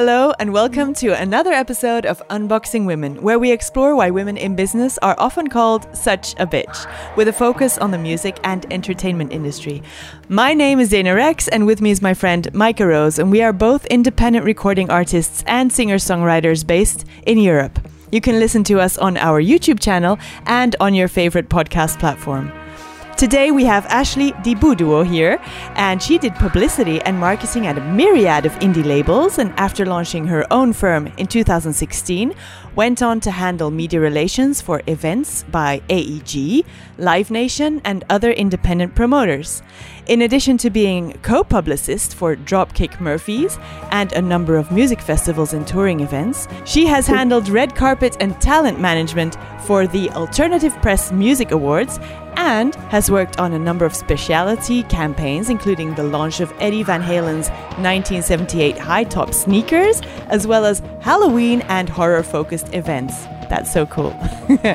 Hello, and welcome to another episode of Unboxing Women, where we explore why women in business are often called such a bitch, with a focus on the music and entertainment industry. My name is Dana Rex, and with me is my friend Micah Rose, and we are both independent recording artists and singer songwriters based in Europe. You can listen to us on our YouTube channel and on your favorite podcast platform. Today we have Ashley Di Buduo here, and she did publicity and marketing at a myriad of indie labels. And after launching her own firm in 2016, went on to handle media relations for events by AEG, Live Nation, and other independent promoters. In addition to being co publicist for Dropkick Murphys and a number of music festivals and touring events, she has handled red carpet and talent management for the Alternative Press Music Awards and has worked on a number of specialty campaigns, including the launch of Eddie Van Halen's 1978 high top sneakers, as well as Halloween and horror focused events. That's so cool.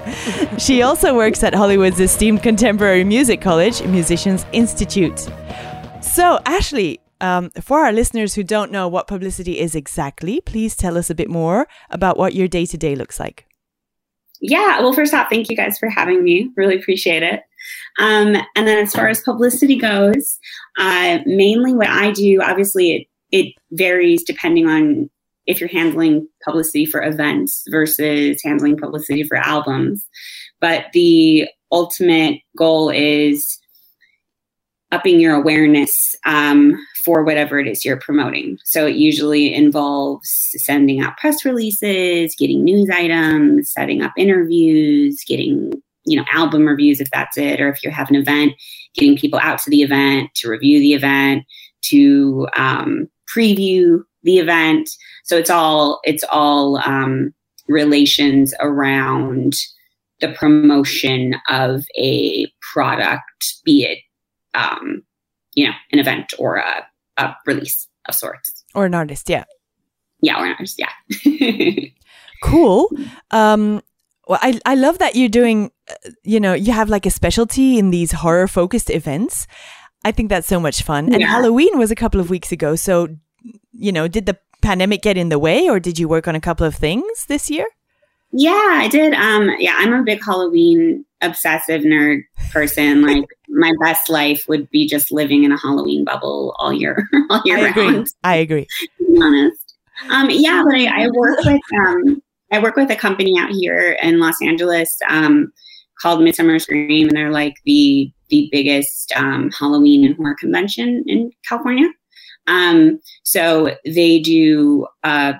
she also works at Hollywood's esteemed contemporary music college, Musicians Institute. So, Ashley, um, for our listeners who don't know what publicity is exactly, please tell us a bit more about what your day to day looks like. Yeah, well, first off, thank you guys for having me. Really appreciate it. Um, and then as far as publicity goes, uh, mainly what I do, obviously, it, it varies depending on if you're handling publicity for events versus handling publicity for albums. But the ultimate goal is upping your awareness um, for whatever it is you're promoting. So it usually involves sending out press releases, getting news items, setting up interviews, getting you know album reviews if that's it, or if you have an event, getting people out to the event to review the event, to um, preview the event. So it's all it's all um, relations around the promotion of a product, be it um, you know an event or a a release of sorts. Or an artist, yeah. Yeah, or an artist, yeah. cool. Um, well, I, I love that you're doing, uh, you know, you have like a specialty in these horror focused events. I think that's so much fun. And. Halloween was a couple of weeks ago. So, you know, did the pandemic get in the way or did you work on a couple of things this year? Yeah, I did. Um, yeah, I'm a big Halloween obsessive nerd person. like my best life would be just living in a Halloween bubble all year, all year I round. Agree. I agree. To be honest. Um, yeah, but I, I work with um, I work with a company out here in Los Angeles um, called Midsummer Scream, and they're like the the biggest um, Halloween and horror convention in California. Um, so they do uh,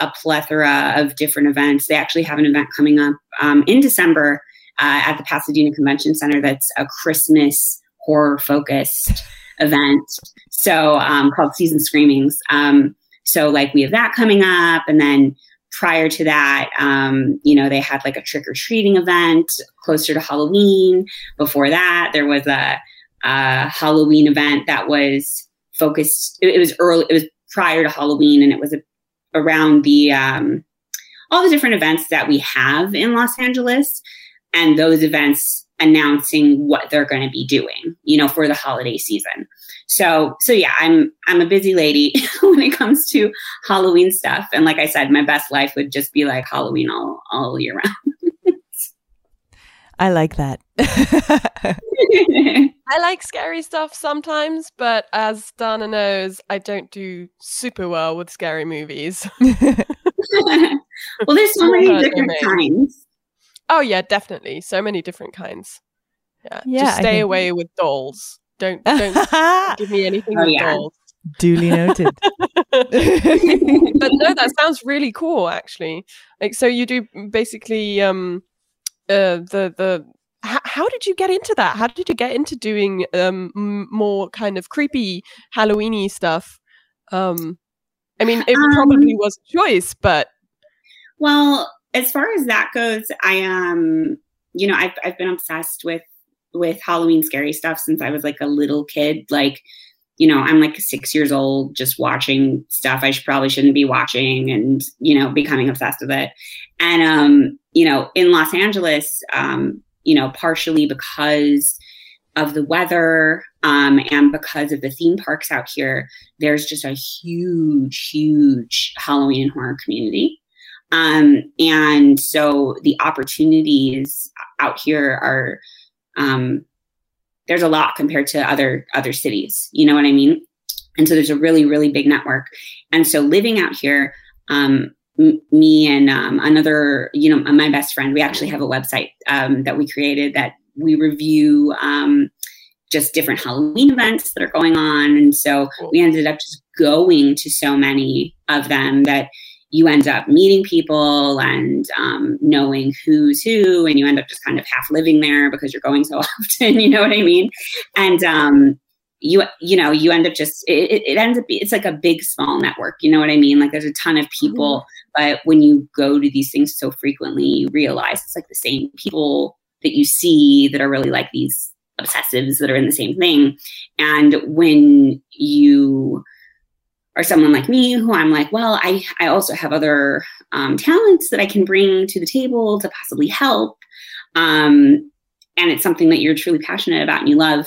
a plethora of different events. They actually have an event coming up um, in December uh, at the Pasadena Convention Center that's a Christmas horror focused event. So um, called Season's Screamings. Um, so like we have that coming up, and then prior to that, um, you know, they had like a trick or treating event closer to Halloween. Before that, there was a, a Halloween event that was focused. It, it, was early. It was prior to Halloween, and it was a, around the um, all the different events that we have in Los Angeles and those events announcing what they're going to be doing, you know, for the holiday season. So, so yeah, I'm I'm a busy lady when it comes to Halloween stuff. And like I said, my best life would just be like Halloween all all year round. I like that. I like scary stuff sometimes, but as Dana knows, I don't do super well with scary movies. well, there's so many different kinds. Oh yeah, definitely. So many different kinds. Yeah. yeah Just stay away with dolls. Don't don't give me anything oh, with yeah. dolls. Duly noted. but no, that sounds really cool actually. Like so you do basically um uh the the h- how did you get into that? How did you get into doing um m- more kind of creepy Halloweeny stuff? Um I mean it um, probably was a choice, but well, as far as that goes, I um, you know, I've I've been obsessed with with Halloween scary stuff since I was like a little kid. Like, you know, I'm like six years old, just watching stuff I should, probably shouldn't be watching, and you know, becoming obsessed with it. And um, you know, in Los Angeles, um, you know, partially because of the weather um, and because of the theme parks out here, there's just a huge, huge Halloween and horror community. Um, and so the opportunities out here are um, there's a lot compared to other other cities. You know what I mean? And so there's a really really big network. And so living out here, um, m- me and um, another, you know, my best friend, we actually have a website um, that we created that we review um, just different Halloween events that are going on. And so we ended up just going to so many of them that you end up meeting people and um, knowing who's who, and you end up just kind of half living there because you're going so often. You know what I mean? And um, you you know you end up just it, it ends up it's like a big small network. You know what I mean? Like there's a ton of people, mm-hmm. but when you go to these things so frequently, you realize it's like the same people that you see that are really like these obsessives that are in the same thing. And when you are someone like me who I'm like, well, I, I also have other um, talents that I can bring to the table to possibly help. Um, and it's something that you're truly passionate about and you love.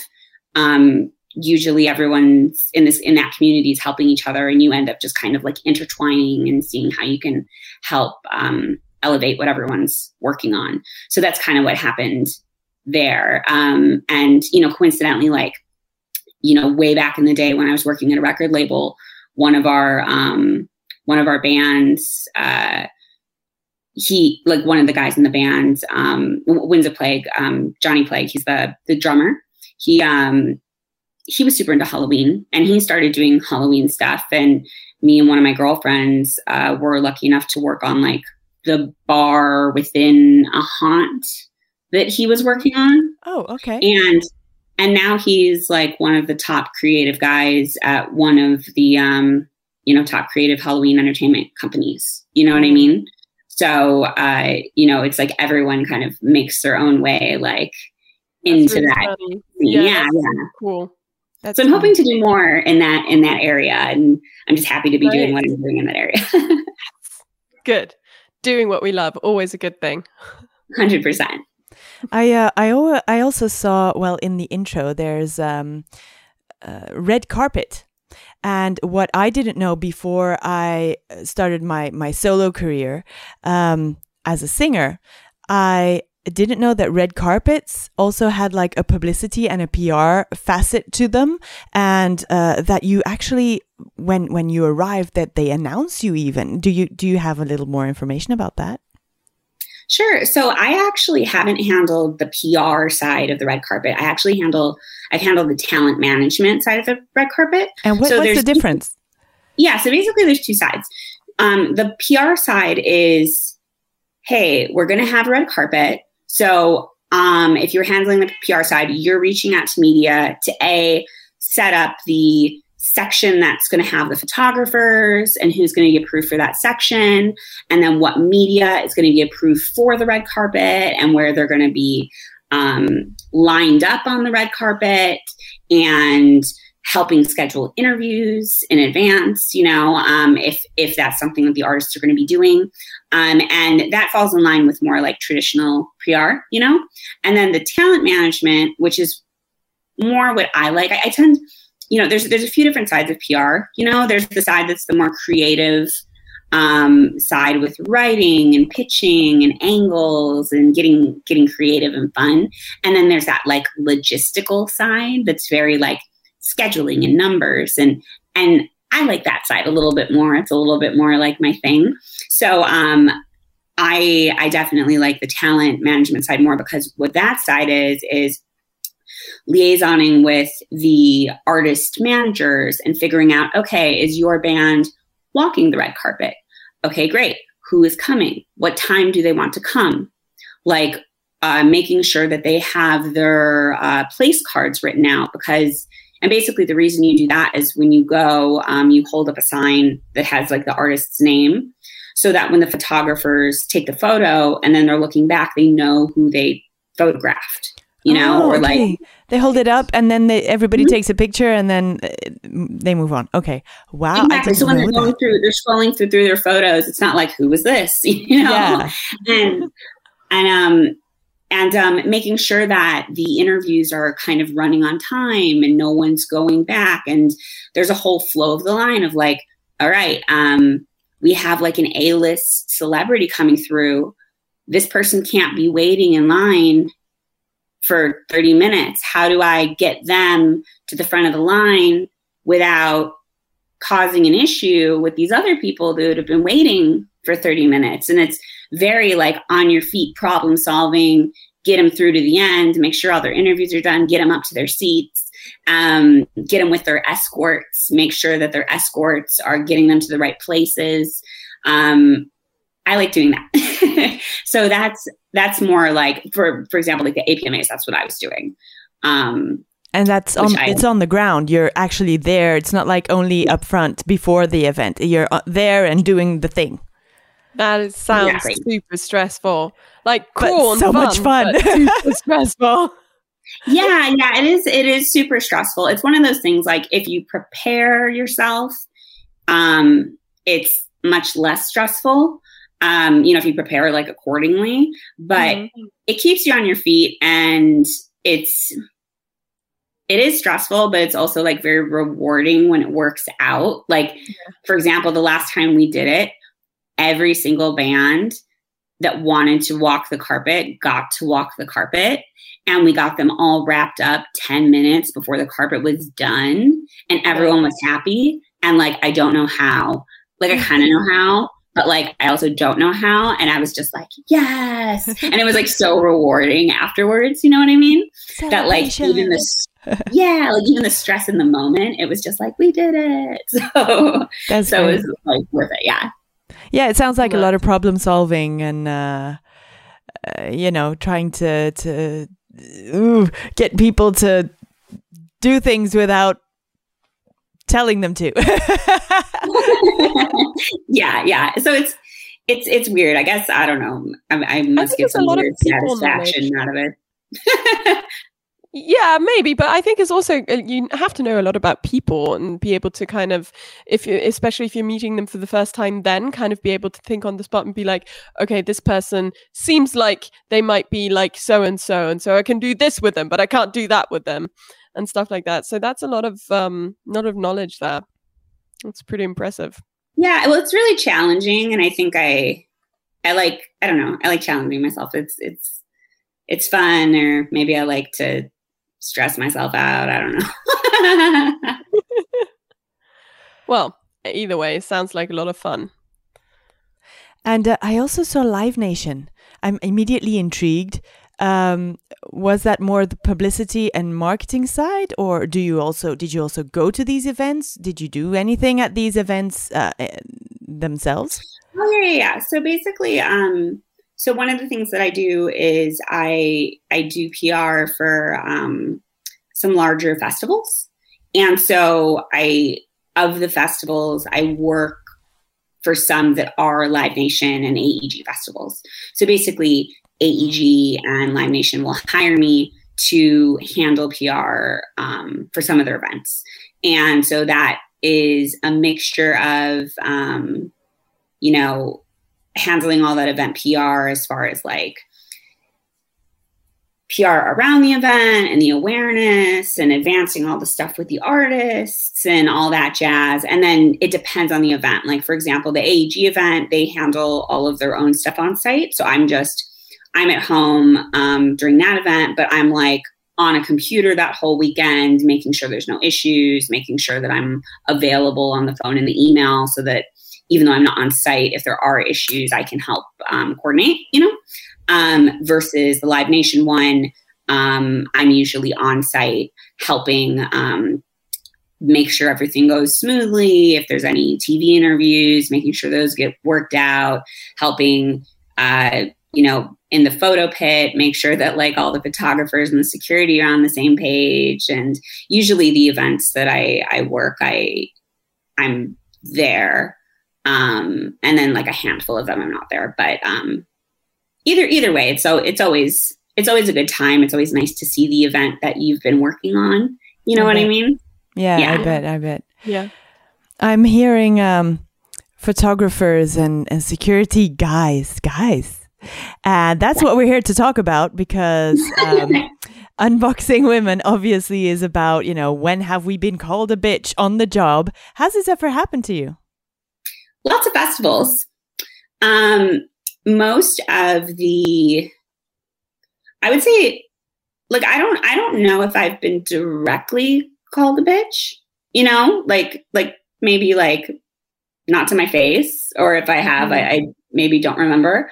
Um, usually everyone's in this in that community is helping each other and you end up just kind of like intertwining and seeing how you can help um, elevate what everyone's working on. So that's kind of what happened there. Um, and, you know, coincidentally, like, you know, way back in the day when I was working at a record label, one of our, um, one of our bands, uh, he like one of the guys in the band, um, Winds of Plague, um, Johnny Plague, he's the the drummer. He um he was super into Halloween and he started doing Halloween stuff. And me and one of my girlfriends uh, were lucky enough to work on like the bar within a haunt that he was working on. Oh, okay. And and now he's like one of the top creative guys at one of the um, you know, top creative Halloween entertainment companies. You know what I mm-hmm. mean? So uh, you know, it's like everyone kind of makes their own way like into really that. Yeah, yeah, yeah. Cool. That's so I'm hoping to do more in that in that area, and I'm just happy to be right. doing what I'm doing in that area. good, doing what we love, always a good thing. Hundred percent. I uh, also saw well in the intro there's um, uh, red carpet. And what I didn't know before I started my my solo career um, as a singer, I didn't know that red carpets also had like a publicity and a PR facet to them, and uh, that you actually when when you arrive that they announce you even. Do you do you have a little more information about that? Sure. So I actually haven't handled the PR side of the red carpet. I actually handle I've handled the talent management side of the red carpet. And what, so what's the difference? Yeah. So basically, there's two sides. Um, the PR side is, hey, we're going to have a red carpet. So um, if you're handling the PR side, you're reaching out to media to a set up the section that's going to have the photographers and who's going to get approved for that section, and then what media is going to be approved for the red carpet and where they're going to be um, lined up on the red carpet and helping schedule interviews in advance you know um, if if that's something that the artists are going to be doing. Um, and that falls in line with more like traditional pr you know? And then the talent management which is more what i like. I, I tend you know, there's there's a few different sides of PR. You know, there's the side that's the more creative um, side with writing and pitching and angles and getting getting creative and fun. And then there's that like logistical side that's very like scheduling and numbers and and I like that side a little bit more. It's a little bit more like my thing. So um I I definitely like the talent management side more because what that side is is liaisoning with the artist managers and figuring out okay, is your band walking the red carpet? Okay, great. Who is coming? What time do they want to come? Like uh, making sure that they have their uh, place cards written out because and basically the reason you do that is when you go um, you hold up a sign that has like the artist's name so that when the photographers take the photo and then they're looking back they know who they photographed you know, oh, or okay. like they hold it up and then they, everybody mm-hmm. takes a picture and then uh, they move on. Okay, wow. Exactly. So when they're going that. through, they're scrolling through through their photos. It's not like who was this, you know, yeah. and and um and um, making sure that the interviews are kind of running on time and no one's going back and there's a whole flow of the line of like all right um, we have like an a-list celebrity coming through this person can't be waiting in line for 30 minutes how do i get them to the front of the line without causing an issue with these other people that have been waiting for 30 minutes and it's very like on your feet problem solving, get them through to the end, make sure all their interviews are done, get them up to their seats, um, get them with their escorts, make sure that their escorts are getting them to the right places. Um, I like doing that. so that's that's more like for for example, like the APMAs. That's what I was doing. Um, and that's on I, it's on the ground. You're actually there. It's not like only up front before the event. You're uh, there and doing the thing. That sounds yeah. super stressful. Like cool, but so fun, much fun. super stressful. Yeah, yeah, it is. It is super stressful. It's one of those things. Like if you prepare yourself, um, it's much less stressful. Um, you know, if you prepare like accordingly, but mm-hmm. it keeps you on your feet, and it's it is stressful, but it's also like very rewarding when it works out. Like, yeah. for example, the last time we did it, every single band that wanted to walk the carpet got to walk the carpet. And we got them all wrapped up 10 minutes before the carpet was done. And everyone was happy. And like, I don't know how. Like, I kind of know how, but like, I also don't know how. And I was just like, yes. and it was like so rewarding afterwards. You know what I mean? That like, even the yeah, like even the stress in the moment, it was just like we did it. So That's so it was like worth it. Yeah. Yeah, it sounds like a lot of problem solving and uh, uh, you know trying to to ooh, get people to do things without telling them to. yeah, yeah. So it's it's it's weird. I guess I don't know. I, I must I get some weird satisfaction out of it. Yeah, maybe, but I think it's also uh, you have to know a lot about people and be able to kind of, if you, especially if you're meeting them for the first time, then kind of be able to think on the spot and be like, okay, this person seems like they might be like so and so, and so I can do this with them, but I can't do that with them, and stuff like that. So that's a lot of um, lot of knowledge there. It's pretty impressive. Yeah, well, it's really challenging, and I think I, I like, I don't know, I like challenging myself. It's it's it's fun, or maybe I like to stress myself out. I don't know. well, either way, sounds like a lot of fun. And uh, I also saw Live Nation. I'm immediately intrigued. Um, was that more the publicity and marketing side, or do you also did you also go to these events? Did you do anything at these events uh, eh, themselves? Oh yeah, yeah, yeah. So basically, um, so one of the things that I do is I I do PR for um, some larger festivals, and so I of the festivals I work for some that are Live Nation and AEG festivals. So basically, AEG and Live Nation will hire me to handle PR um, for some of their events, and so that is a mixture of um, you know handling all that event PR as far as like PR around the event and the awareness and advancing all the stuff with the artists and all that jazz. And then it depends on the event. Like, for example, the AEG event, they handle all of their own stuff on site. So I'm just, I'm at home um, during that event, but I'm like on a computer that whole weekend, making sure there's no issues, making sure that I'm available on the phone and the email so that even though I'm not on site, if there are issues, I can help um, coordinate, you know, um, versus the Live Nation one, um, I'm usually on site helping um, make sure everything goes smoothly. If there's any TV interviews, making sure those get worked out, helping, uh, you know, in the photo pit, make sure that like all the photographers and the security are on the same page. And usually the events that I, I work, I, I'm there um, and then like a handful of them I'm not there. But um, either either way, it's so it's always it's always a good time. It's always nice to see the event that you've been working on. You know I what bet. I mean? Yeah, yeah, I bet. I bet. Yeah. I'm hearing um, photographers and, and security guys, guys, And that's what we're here to talk about because um, unboxing women obviously is about, you know, when have we been called a bitch on the job? Has this ever happened to you? Lots of festivals. Um, most of the, I would say, like I don't, I don't know if I've been directly called a bitch. You know, like, like maybe like not to my face, or if I have, mm-hmm. I, I maybe don't remember.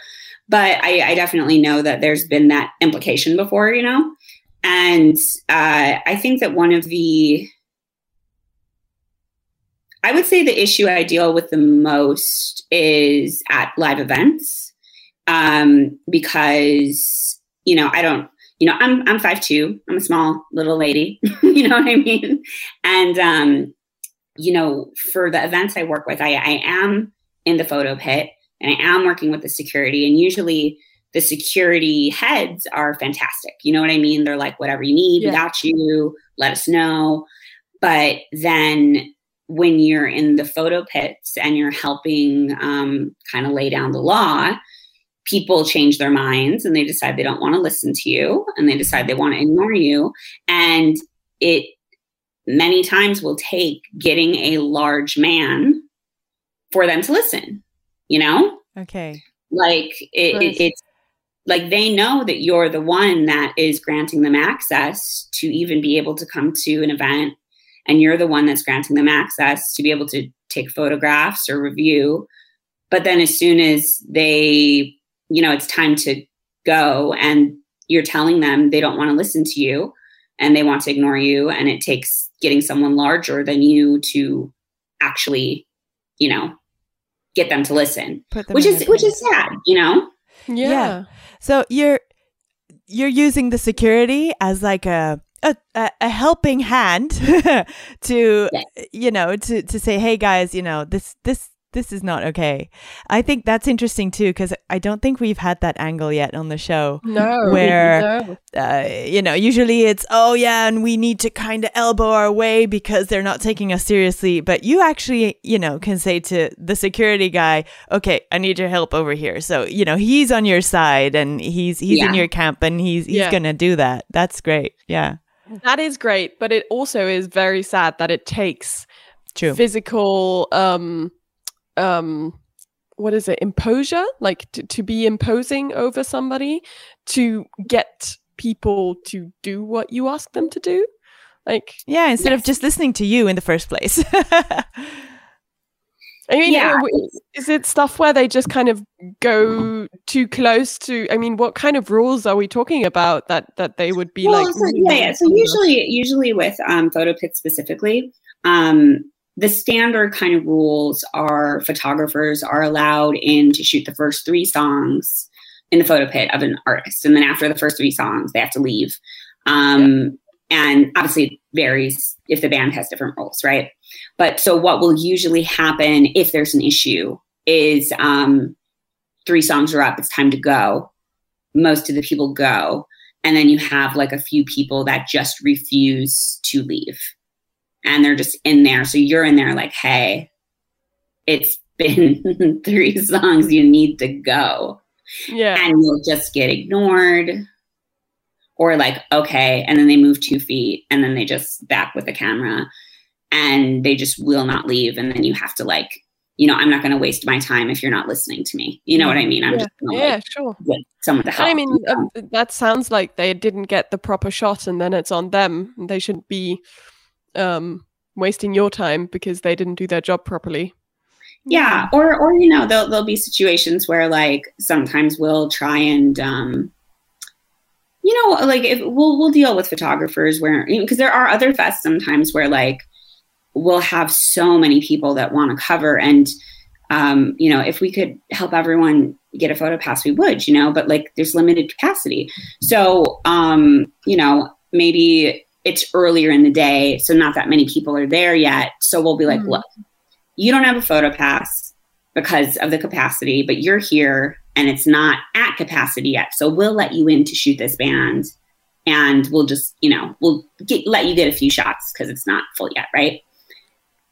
But I, I definitely know that there's been that implication before. You know, and uh, I think that one of the I would say the issue I deal with the most is at live events um, because you know I don't you know I'm I'm five two I'm a small little lady you know what I mean and um, you know for the events I work with I, I am in the photo pit and I am working with the security and usually the security heads are fantastic. You know what I mean? They're like whatever you need yeah. we got you. Let us know. But then when you're in the photo pits and you're helping um, kind of lay down the law, people change their minds and they decide they don't want to listen to you and they decide they want to ignore you. And it many times will take getting a large man for them to listen, you know? Okay. Like it, it, it's like they know that you're the one that is granting them access to even be able to come to an event and you're the one that's granting them access to be able to take photographs or review but then as soon as they you know it's time to go and you're telling them they don't want to listen to you and they want to ignore you and it takes getting someone larger than you to actually you know get them to listen them which is which is sad you know? Yeah. yeah. So you're you're using the security as like a a, a, helping hand to you know to to say hey guys you know this this this is not okay. I think that's interesting too because I don't think we've had that angle yet on the show. No, where no. Uh, you know usually it's oh yeah, and we need to kind of elbow our way because they're not taking us seriously. But you actually you know can say to the security guy, okay, I need your help over here. So you know he's on your side and he's he's yeah. in your camp and he's he's yeah. gonna do that. That's great. Yeah, that is great. But it also is very sad that it takes True. physical um um what is it imposure like to, to be imposing over somebody to get people to do what you ask them to do like yeah instead yes. of just listening to you in the first place I mean, yeah. is it stuff where they just kind of go too close to? I mean, what kind of rules are we talking about that that they would be well, like? So, yeah, yeah. So usually, usually with um, photo pits specifically, um, the standard kind of rules are photographers are allowed in to shoot the first three songs in the photo pit of an artist. And then after the first three songs, they have to leave. Um, And obviously, it varies if the band has different rules, right? But so, what will usually happen if there's an issue is um, three songs are up, it's time to go. Most of the people go. And then you have like a few people that just refuse to leave and they're just in there. So you're in there like, hey, it's been three songs, you need to go. Yeah. And you'll just get ignored. Or like, okay, and then they move two feet and then they just back with the camera and they just will not leave. And then you have to like, you know, I'm not going to waste my time if you're not listening to me. You know what I mean? I'm yeah. just gonna, yeah, like, sure. Get someone to help. I mean, um, that sounds like they didn't get the proper shot, and then it's on them. They shouldn't be um, wasting your time because they didn't do their job properly. Yeah, or or you know, there'll there'll be situations where like sometimes we'll try and um you know, like if we'll we'll deal with photographers where because you know, there are other fests sometimes where like we'll have so many people that want to cover and um, you know, if we could help everyone get a photo pass, we would, you know, but like there's limited capacity. So, um, you know, maybe it's earlier in the day, so not that many people are there yet. So we'll be like, mm. look, you don't have a photo pass because of the capacity, but you're here and it's not at capacity yet. So we'll let you in to shoot this band and we'll just, you know, we'll get, let you get a few shots because it's not full yet, right?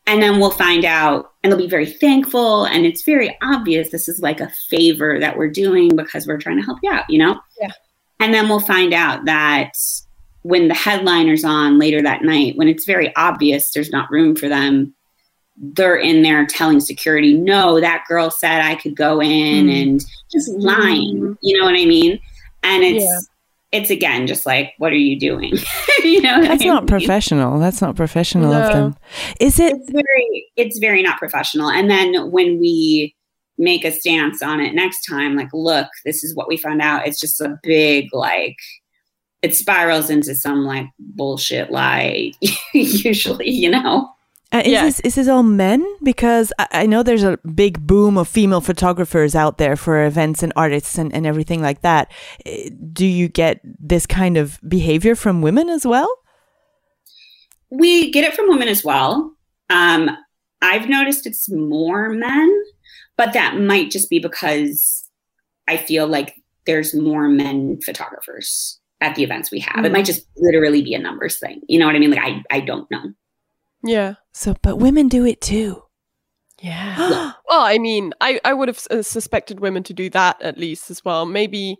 and then we'll find out and they'll be very thankful and it's very obvious this is like a favor that we're doing because we're trying to help you out you know Yeah. and then we'll find out that when the headliner's on later that night when it's very obvious there's not room for them they're in there telling security no that girl said i could go in Mm. and just lying Mm. you know what i mean and it's Yeah. it's again just like what are you doing you know That's I not professional. That's not professional of them. Is it? it's very it's very not professional and then when we make a stance on it next time like look this is what we found out it's just a big like it spirals into some like bullshit lie usually you know Uh, is Yeah. this is this all men? Because I, I know there's a big boom of female photographers out there for events and artists and, and everything like that. Uh, Do you get this kind of behavior from women as well? we get it from women as well um i've noticed it's more men but that might just be because i feel like there's more men photographers at the events we have it Mm. might just literally be a numbers thing you know what i mean like i i don't know Yeah. So, but women do it too. Yeah. Well, I mean, I, I would have uh, suspected women to do that at least as well. Maybe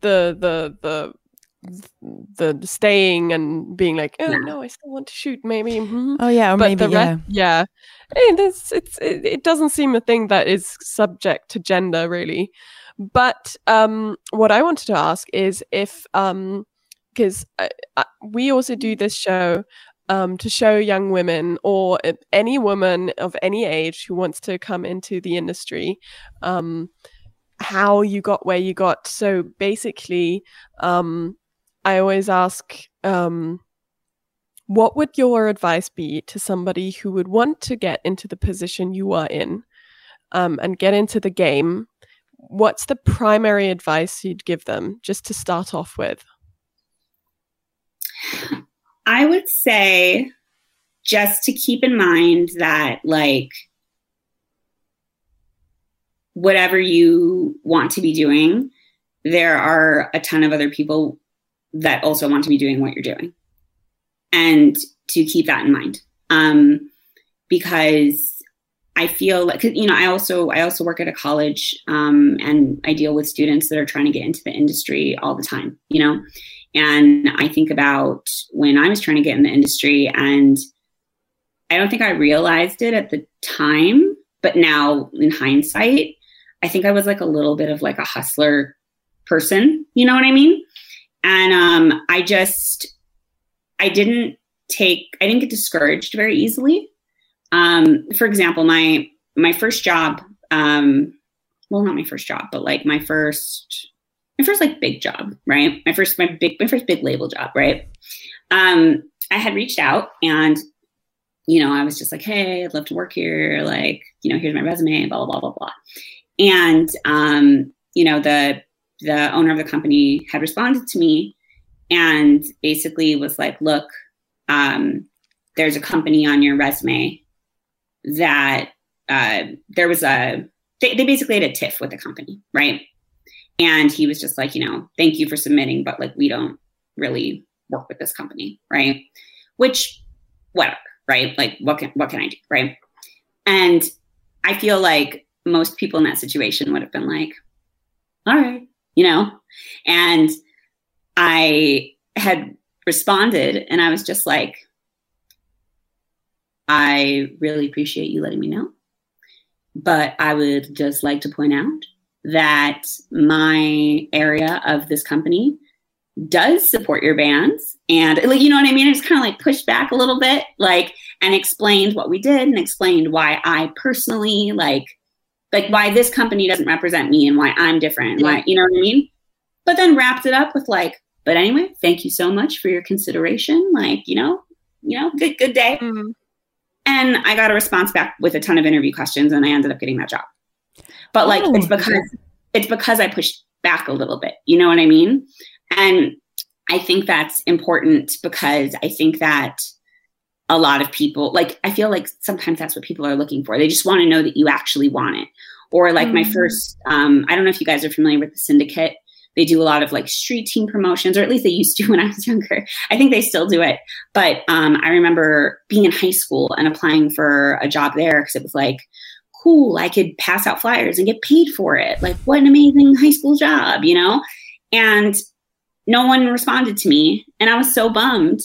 the the the the, staying and being like, oh no, I still want to shoot. Maybe, mhm. oh yeah, or but maybe the yeah. rest, yeah, Eh, it's it, it doesn't seem a thing that is subject to gender really. But um, what I wanted to ask is if um, because we also do this show um, to show young women or any woman of any age who wants to come into the industry um, how you got where you got. So basically, um, I always ask, um, what would your advice be to somebody who would want to get into the position you are in um, and get into the game? What's the primary advice you'd give them just to start off with? I would say just to keep in mind that, like, whatever you want to be doing, there are a ton of other people that also want to be doing what you're doing. And to keep that in mind. Um, because I feel like you know, I also, I also work at a college um, and I deal with students that are trying to get into the industry all the time, you know? And I think about when I was trying to get in the industry, and I don't think I realized it at the time, but now in hindsight, I think I was like a little bit of like a hustler person. You know what I mean? And um, I just, I didn't take, I didn't get discouraged very easily. Um, for example, my my first job, um, well, not my first job, but like my first my first like big job, right? My first my big my first big label job, right? Um, I had reached out and you know, I was just like, hey, I'd love to work here. Like, you know, here's my resume, blah, blah, blah, blah, blah. And um, you know, the the owner of the company had responded to me and basically was like, look, um, there's a company on your resume that uh, there was a they, they basically had a tiff with the company, right? And he was just like, you know, thank you for submitting, but like we don't really work with this company, right? Which, whatever, right? Like, what can what can I do, right? And I feel like most people in that situation would have been like, all right, you know, and I had responded, and I was just like, I really appreciate you letting me know, but I would just like to point out that my area of this company does support your bands and like you know what i mean? It's kind of like pushed back a little bit like and explained what we did and explained why i personally like like why this company doesn't represent me and why i'm different and why you know what i mean but then wrapped it up with like but anyway thank you so much for your consideration like you know you know good good day Mhm. and I got a response back with a ton of interview questions and I ended up getting that job. But like Oh. it's because it's because I pushed back a little bit. You know what I mean? And I think that's important because I think that a lot of people like I feel like sometimes that's what people are looking for. They just want to know that you actually want it. Or like my Mhm. first um I don't know if you guys are familiar with the syndicate they do a lot of like street team promotions, or at least they used to when I was younger. I think they still do it. But um, I remember being in high school and applying for a job there because it was like, cool, I could pass out flyers and get paid for it. Like, what an amazing high school job, you know? And no one responded to me. And I was so bummed.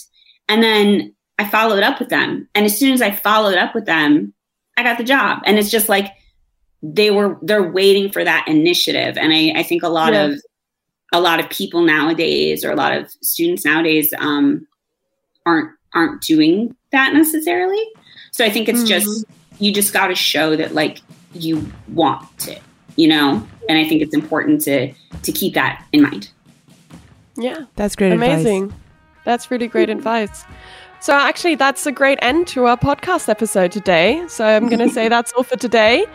And then I followed up with them. And as soon as I followed up with them, I got the job. And it's just like they were they're waiting for that initiative. And I, I think a lot yeah. of a lot of people nowadays or a lot of students nowadays um aren't aren't doing that necessarily. So I think it's mm-hmm. just you just gotta show that like you want it, you know? And I think it's important to to keep that in mind. Yeah. That's great Amazing. Advice. That's really great advice. So, actually, that's a great end to our podcast episode today. So, I'm going to say that's all for today.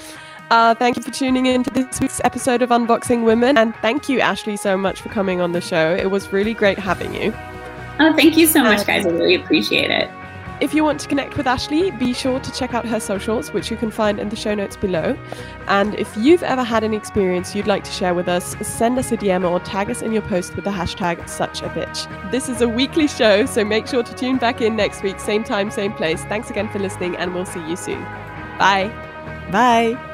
Uh, thank you for tuning in to this week's episode of Unboxing Women. And thank you, Ashley, so much for coming on the show. It was really great having you. Oh, thank you so much, guys. I really appreciate it. If you want to connect with Ashley, be sure to check out her socials, which you can find in the show notes below. And if you've ever had an experience you'd like to share with us, send us a DM or tag us in your post with the hashtag such a bitch. This is a weekly show, so make sure to tune back in next week, same time, same place. Thanks again for listening, and we'll see you soon. Bye. Bye.